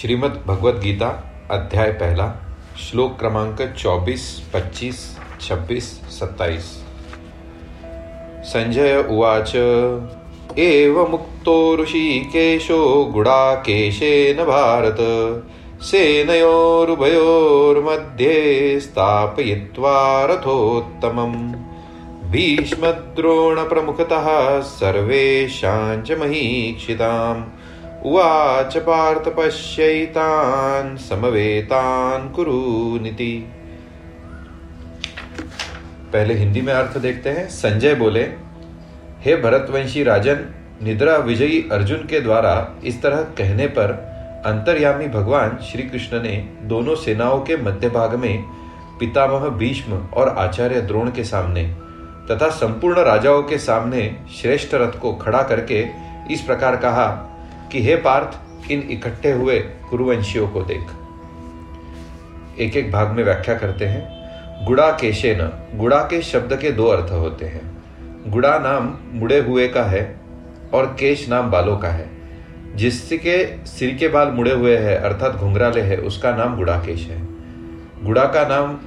श्रीमद् भगवद गीता अध्याय पहला श्लोक क्रमांक 24, 25, 26, 27 संजय उवाच एव मुक्तो ऋषिकेशो गुडाकेशेन भारत सेनयोरुभयोर्मध्ये स्थापयित्वा रथोत्तमम्। भीष्मद्रोणप्रमुखतः सर्वेषां च महीक्षिताम् उवाच पार्थ पश्यैतान् समवेतान् कुरुनिति पहले हिंदी में अर्थ देखते हैं। संजय बोले, हे भरतवंशी राजन, निद्रा विजयी अर्जुन के द्वारा इस तरह कहने पर अंतर्यामी भगवान श्री कृष्ण ने दोनों सेनाओं के मध्य भाग में पितामह भीष्म और आचार्य द्रोण के सामने तथा संपूर्ण राजाओं के सामने श्रेष्ठ रथ को खड़ा करके इस प्रकार कहा कि हे पार्थ, इन इकट्ठे हुए कुरुवंशियों को देख। एक एक भाग में व्याख्या करते हैं। गुड़ा केशे न गुड़ा के शब्द के दो अर्थ होते हैं। गुड़ा नाम मुड़े हुए का है और केश नाम बालों का है। जिसके सिर के बाल मुड़े हुए हैं, अर्थात घुंघराले है, उसका नाम गुड़ाकेश है। गुड़ा का नाम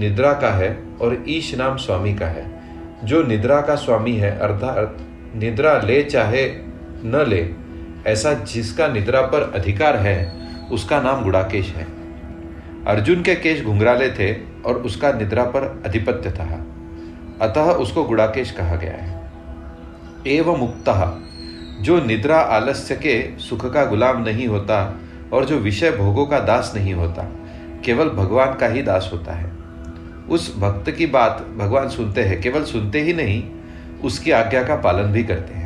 निद्रा का है और ईश नाम स्वामी का है। जो निद्रा का स्वामी है, अर्थात निद्रा ले चाहे, न ले ऐसा जिसका निद्रा पर अधिकार है, उसका नाम गुड़ाकेश है। अर्जुन के केश घुंघराले थे और उसका निद्रा पर अधिपत्य था। अतः उसको गुड़ाकेश कहा गया है। एवं मुक्त, जो निद्रा आलस्य के सुख का गुलाम नहीं होता और जो विषय भोगों का दास नहीं होता, केवल भगवान का ही दास होता है। उस भक्त की बात भगवान सुनते हैं, केवल सुनते ही नहीं, उसकी आज्ञा का पालन भी करते हैं।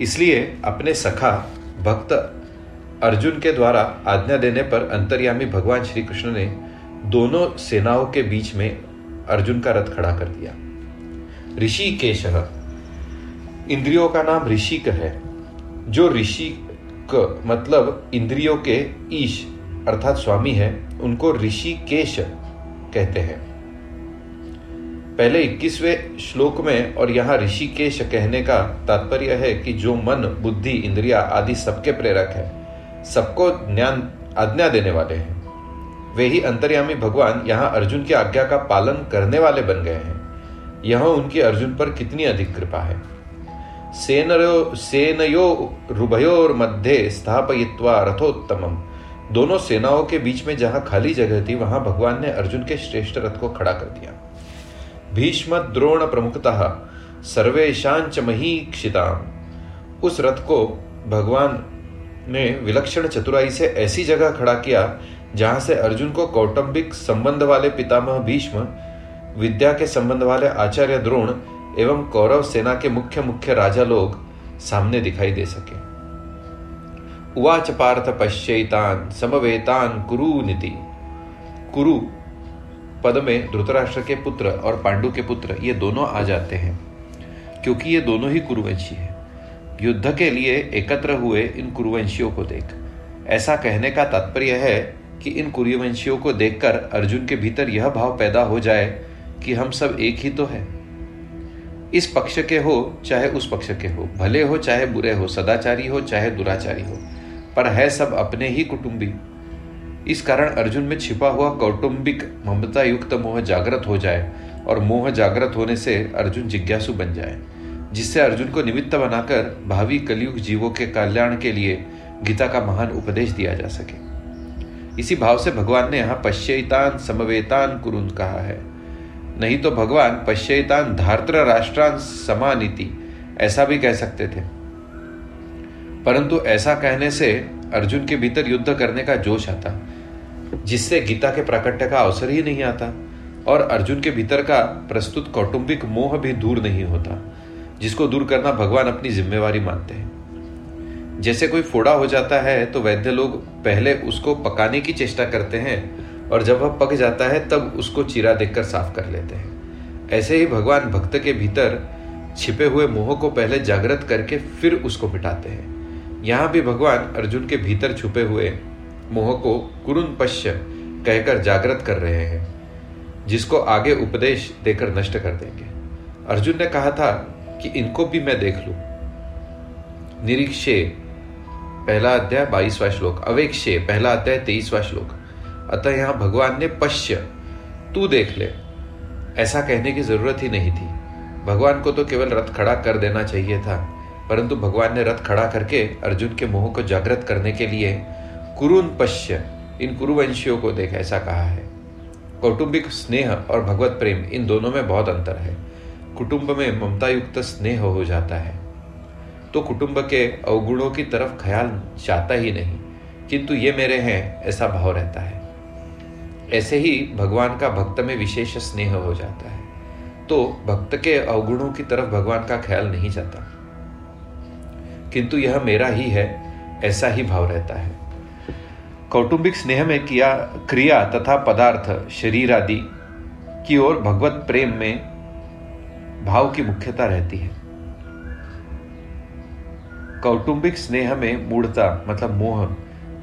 इसलिए अपने सखा, भक्त अर्जुन के द्वारा आज्ञा देने पर अंतर्यामी भगवान श्री कृष्ण ने दोनों सेनाओं के बीच में अर्जुन का रथ खड़ा कर दिया। ऋषि केश इंद्रियों का नाम ऋषिक है, जो ऋषि मतलब इंद्रियों के ईश, अर्थात स्वामी है, उनको ऋषि केश कहते हैं। पहले 21वें श्लोक में और यहाँ ऋषिकेश कहने का तात्पर्य है कि जो मन, बुद्धि, इंद्रिया आदि सबके प्रेरक है, सबको ज्ञान, आज्ञा देने वाले हैं। वे ही अंतर्यामी भगवान यहाँ अर्जुन की आज्ञा का पालन करने वाले बन गए हैं। यह उनकी अर्जुन पर कितनी अधिक कृपा है। सेनयो सेनयो रुभयोर मध्य स्थापयित्वा रथोत्तम दोनों सेनाओं के बीच में जहाँ खाली जगह थी, वहाँ भगवान ने अर्जुन के श्रेष्ठ रथ को खड़ा कर दिया। भीष्म द्रोण प्रमुखतः सर्वेशांच महीक्षिताम। उस रथ को भगवान ने विलक्षण चतुराई से ऐसी जगह खड़ा किया, जहाँ से अर्जुन को कौटुंबिक संबंध वाले पितामह भीष्म, विद्या के संबंध वाले आचार्य द्रोण एवं कौरव सेना के मुख्य मुख्य राजा लोग सामने दिखाई दे सके। उवाच पार्थ पश्चैतान समवेतान कुरु नीति। कुरु पद में धृतराष्ट्र के पुत्र और पांडु के पुत्र, ये दोनों आ जाते हैं, क्योंकि ये दोनों ही कुरुवंशी हैं। युद्ध के लिए एकत्र हुए इन कुरुवंशियों को देख। ऐसा कहने का तात्पर्य है कि इन कुरुवंशियों को देखकर अर्जुन के भीतर यह भाव पैदा हो जाए कि हम सब एक ही तो है। इस पक्ष के हो, चाहे उस पक्ष के हो, भले हो चाहे बुरे हो, सदाचारी हो चाहे दुराचारी हो, पर है सब अपने ही कुटुंबी। इस कारण अर्जुन में छिपा हुआ कौटुंबिक ममता युक्त मोह जागृत हो जाए और मोह जागृत होने से अर्जुन जिज्ञासु बन जाए, जिससे अर्जुन को निमित्त बनाकर भावी कलयुग जीवों के कल्याण के लिए गीता का महान उपदेश दिया जा सके। इसी भाव से भगवान ने यहाँ पश्चैतान समवेतान कुरुन कहा है। नहीं तो भगवान पश्चैतान धार्त्र राष्ट्रान समानीति, ऐसा भी कह सकते थे। परंतु ऐसा कहने से अर्जुन के भीतर युद्ध करने का जोश आता, जिससे गीता के प्राकट्य का अवसर ही नहीं आता और अर्जुन के भीतर का प्रस्तुत कौटुंबिक मोह भी दूर नहीं होता, जिसको दूर करना भगवान अपनी जिम्मेवारी मानते हैं। जैसे कोई फोड़ा हो जाता है तो वैद्य लोग पहले उसको पकाने की चेष्टा करते हैं और जब वह पक जाता है, तब उसको चीरा देखकर साफ़ कर लेते हैं। ऐसे ही भगवान भक्त के भीतर छिपे हुए मोह को पहले जागृत करके फिर उसको मिटाते हैं। यहाँ भी भगवान अर्जुन के भीतर छुपे हुए मोह को कुरुन पश्य कहकर जागृत कर रहे हैं, जिसको आगे उपदेश देकर नष्ट कर देंगे। अर्जुन ने कहा था कि इनको भी मैं देख लू। निरीक्षे, पहला अध्याय, बाईसवा श्लोक। अवेक्षे, पहला अध्याय, तेईसवा श्लोक। अतः यहाँ भगवान ने पश्य, तू देख ले। ऐसा कहने की ज़रूरत ही नहीं थी। भगवान को तो केवल रथ खड़ा कर देना चाहिए था। परंतु भगवान ने रथ खड़ा करके अर्जुन के मोह को जागृत करने के लिए कुरुन पश्य, इन कुरुवंशियों को देख ऐसा कहा है। कौटुंबिक स्नेह और भगवत प्रेम, इन दोनों में बहुत अंतर है। कुटुंब में ममता युक्त स्नेह हो जाता है। तो कुटुंब के अवगुणों की तरफ़ ख्याल चाहता ही नहीं, किंतु ये मेरे हैं, ऐसा भाव रहता है। ऐसे ही भगवान का भक्त में विशेष स्नेह हो जाता है। तो भक्त के अवगुणों की तरफ़ भगवान का ख्याल नहीं जाता। किंतु यह मेरा ही है, ऐसा ही भाव रहता है। कौटुंबिक स्नेह में किया, क्रिया तथा पदार्थ, शरीर आदि की ओर भगवत प्रेम में भाव की मुख्यता रहती है। कौटुंबिक स्नेह में मूढ़ता मतलब मोह,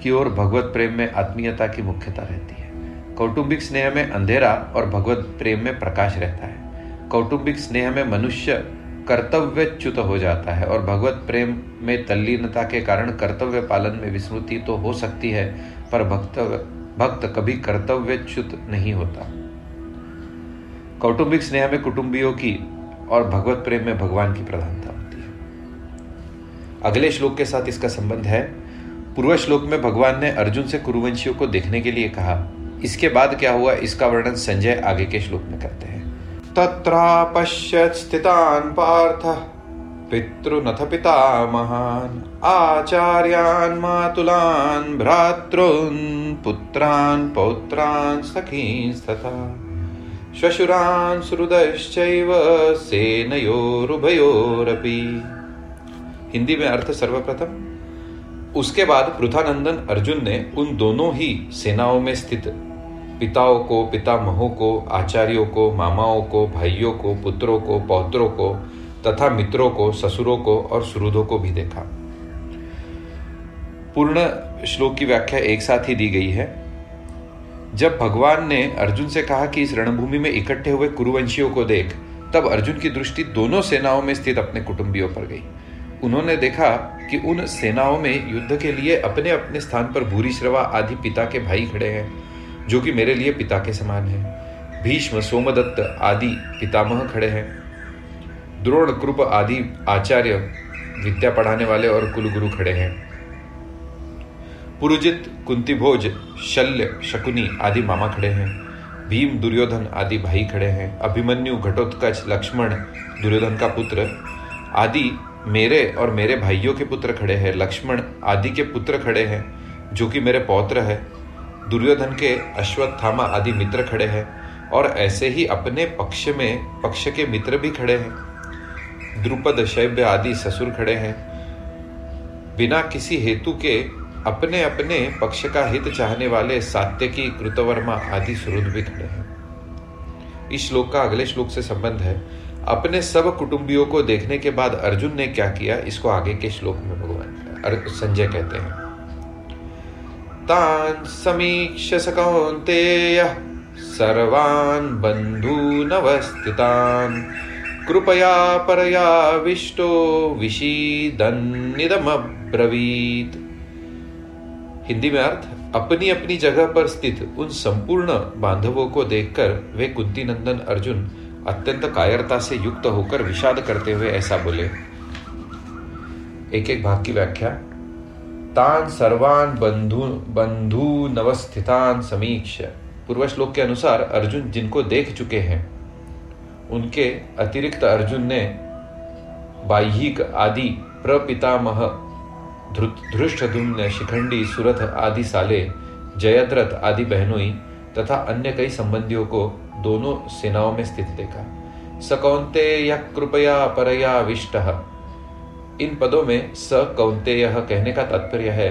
की ओर भगवत प्रेम में आत्मीयता की मुख्यता रहती है। कौटुंबिक स्नेह में अंधेरा और भगवत प्रेम में प्रकाश रहता है। कौटुंबिक स्नेह में मनुष्य कर्तव्यच्युत हो जाता है और भगवत प्रेम में तल्लीनता के कारण कर्तव्य पालन में विस्मृति तो हो सकती है, पर भक्त भक्त कभी कर्तव्यच्युत नहीं होता। कौटुंबिक स्नेह में कुटुंबियों की और भगवत प्रेम में भगवान की प्रधानता होती है। अगले श्लोक के साथ इसका संबंध है। पूर्व श्लोक में भगवान ने अर्जुन से कुरुवंशियों को देखने के लिए कहा, इसके बाद क्या हुआ इसका वर्णन संजय आगे के श्लोक में करते हैं। तत्रापश्यत् स्थितान् पार्थ। पितृनथ पितामहान् आचार्यान् मातुलान्, भ्रातॄन्, पुत्रान्, पौत्रान् सखींस्तथा श्वशुरान्, सुहृदश्चैव सेनयोरुभयोरपि। हिंदी में अर्थ सर्वप्रथम। उसके बाद पृथानंदन अर्जुन ने उन दोनों ही सेनाओं में स्थित पिताओं को, पितामहों को, आचार्यों को, मामाओं को, भाइयों को, पुत्रों को, पौत्रों को, तथा मित्रों को, ससुरों को और सुरुदों को भी देखा। पूर्ण श्लोक की व्याख्या एक साथ ही दी गई है। जब भगवान ने अर्जुन से कहा कि इस रणभूमि में इकट्ठे हुए कुरुवंशियों को देख, तब अर्जुन की दृष्टि दोनों सेनाओं में स्थित अपने कुटुंबियों पर गई। उन्होंने देखा कि उन सेनाओं में युद्ध के लिए अपने अपने स्थान पर भूरी श्रवा आदि पिता के भाई खड़े हैं। जो कि मेरे लिए पिता के समान है। भीष्म, सोमदत्त आदि पितामह खड़े हैं। द्रोण कृप आदि आचार्य विद्या पढ़ाने वाले और कुलगुरु खड़े हैं। पुरुजित कुंती भोज शल्य, शकुनी आदि मामा खड़े हैं। भीम, दुर्योधन आदि भाई खड़े हैं। अभिमन्यु, घटोत्कच, लक्ष्मण, दुर्योधन का पुत्र आदि मेरे और मेरे भाइयों के पुत्र खड़े हैं। लक्ष्मण आदि के पुत्र खड़े हैं, जो कि मेरे पौत्र है। दुर्योधन के अश्वत्थामा आदि मित्र खड़े हैं और ऐसे ही अपने पक्ष में, पक्ष के मित्र भी खड़े हैं। द्रुपद शैब्य आदि ससुर खड़े हैं। बिना किसी हेतु के अपने अपने पक्ष का हित चाहने वाले सात्यकी, कृतवर्मा आदि सुरुद भी खड़े हैं। इस श्लोक का अगले श्लोक से संबंध है। अपने सब कुटुंबियों को देखने के बाद अर्जुन ने क्या किया? इसको आगे के श्लोक में भगवान संजय कहते हैं। तान् समीक्ष्य स कौन्तेयः सर्वान् बन्धूनवस्थितान्। कृपया परयाविष्टो विषीदन्निदमब्रवीत्। हिंदी में अर्थ अपनी अपनी जगह पर स्थित उन संपूर्ण बांधवों को देखकर वे कुंती नंदन अर्जुन अत्यंत कायरता से युक्त होकर विषाद करते हुए ऐसा बोले। एक एक भाग की व्याख्या। तान सर्वान बंधु बंधु नवस्थितान समीक्ष पूर्व श्लोक के अनुसार अर्जुन जिनको देख चुके हैं, उनके अतिरिक्त अर्जुन ने बाह्यिक आदि, प्रपितामह धृष्टधुम्न शिखंडी, सुरथ आदि साले, जयद्रथ आदि बहनोई तथा अन्य कई संबंधियों को दोनों सेनाओं में स्थित देखा। सकौंते कृपया परया विष्ट। इन पदों में स कौंतेय कहने का तात्पर्य है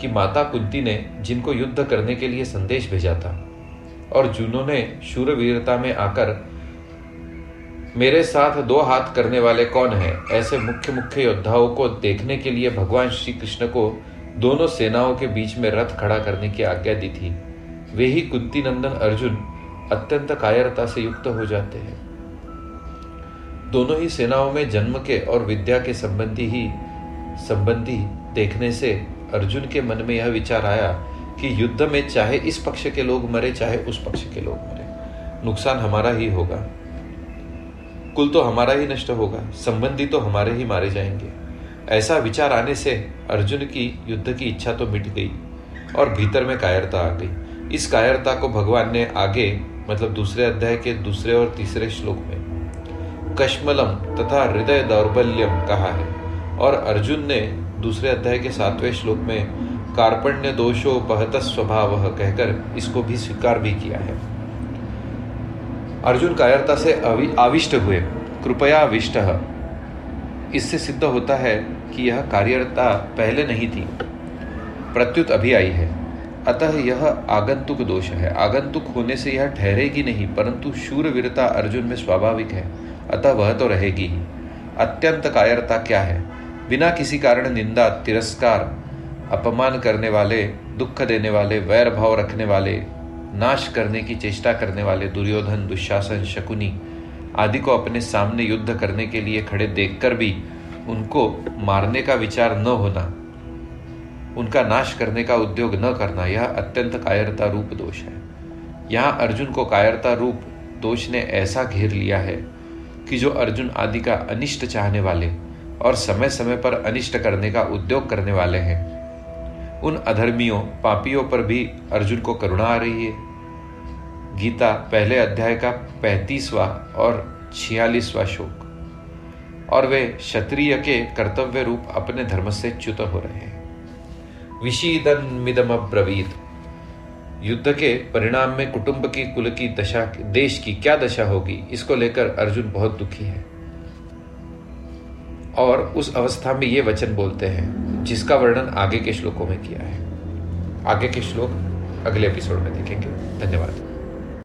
कि माता कुंती ने जिनको युद्ध करने के लिए संदेश भेजा था और जिन्होंने शूरवीरता में आकर, मेरे साथ दो हाथ करने वाले कौन है? ऐसे मुख्य मुख्य योद्धाओं को देखने के लिए भगवान श्री कृष्ण को दोनों सेनाओं के बीच में रथ खड़ा करने की आज्ञा दी थी। वे ही कुंती नंदन अर्जुन अत्यंत कायरता से युक्त हो जाते हैं। दोनों ही सेनाओं में जन्म के और विद्या के संबंधी ही, संबंधी देखने से अर्जुन के मन में यह विचार आया कि युद्ध में चाहे इस पक्ष के लोग मरे, चाहे उस पक्ष के लोग मरे। नुकसान हमारा ही होगा। कुल तो हमारा ही नष्ट होगा। संबंधी तो हमारे ही मारे जाएँगे। ऐसा विचार आने से अर्जुन की युद्ध की इच्छा तो मिट गई और भीतर में कायरता आ गई। इस कायरता को भगवान ने आगे मतलब दूसरे अध्याय के दूसरे और तीसरे श्लोक में कश्मलम तथा हृदय दौर्बल्यम कहा है। और अर्जुन ने दूसरे अध्याय के सातवें श्लोक में कार्पण्य दोषो बहत स्वभाव कहकर इसको भी स्वीकार भी किया है। अर्जुन कायरता से आविष्ट हुए। कृपया अविष्ट इससे सिद्ध होता है कि यह कार्यरता पहले नहीं थी। प्रत्युत अभी आई है। अतः यह आगंतुक दोष है। आगंतुक होने से यह ठहरेगी नहीं, परंतु शूरवीरता अर्जुन में स्वाभाविक है। अतः वह तो रहेगी ही। अत्यंत कायरता क्या है? बिना किसी कारण निंदा, तिरस्कार, अपमान करने वाले, दुख देने वाले, वैर भाव रखने वाले, नाश करने की चेष्टा करने वाले, दुर्योधन, दुशासन, शकुनी आदि को अपने सामने युद्ध करने के लिए खड़े देखकर भी उनको मारने का विचार न होना, उनका नाश करने का उद्योग न करना, यह अत्यंत कायरता रूप दोष है। यहाँ अर्जुन को कायरता रूप दोष ने ऐसा घेर लिया है कि जो अर्जुन आदि का अनिष्ट चाहने वाले और समय समय पर अनिष्ट करने का उद्योग करने वाले हैं। उन अधर्मियों, पापियों पर भी अर्जुन को करुणा आ रही है। गीता पहले अध्याय का पैंतीसवा और छियालीसवा श्लोक। और वे क्षत्रिय के कर्तव्य रूप अपने धर्म से च्युत हो रहे हैं। विशीदन मिदम ब्रवीत युद्ध के परिणाम में कुटुंब की, कुल की दशा, देश की क्या दशा होगी, इसको लेकर अर्जुन बहुत दुखी है। और उस अवस्था में ये वचन बोलते हैं, जिसका वर्णन आगे के श्लोकों में किया है। आगे के श्लोक अगले एपिसोड में देखेंगे। धन्यवाद।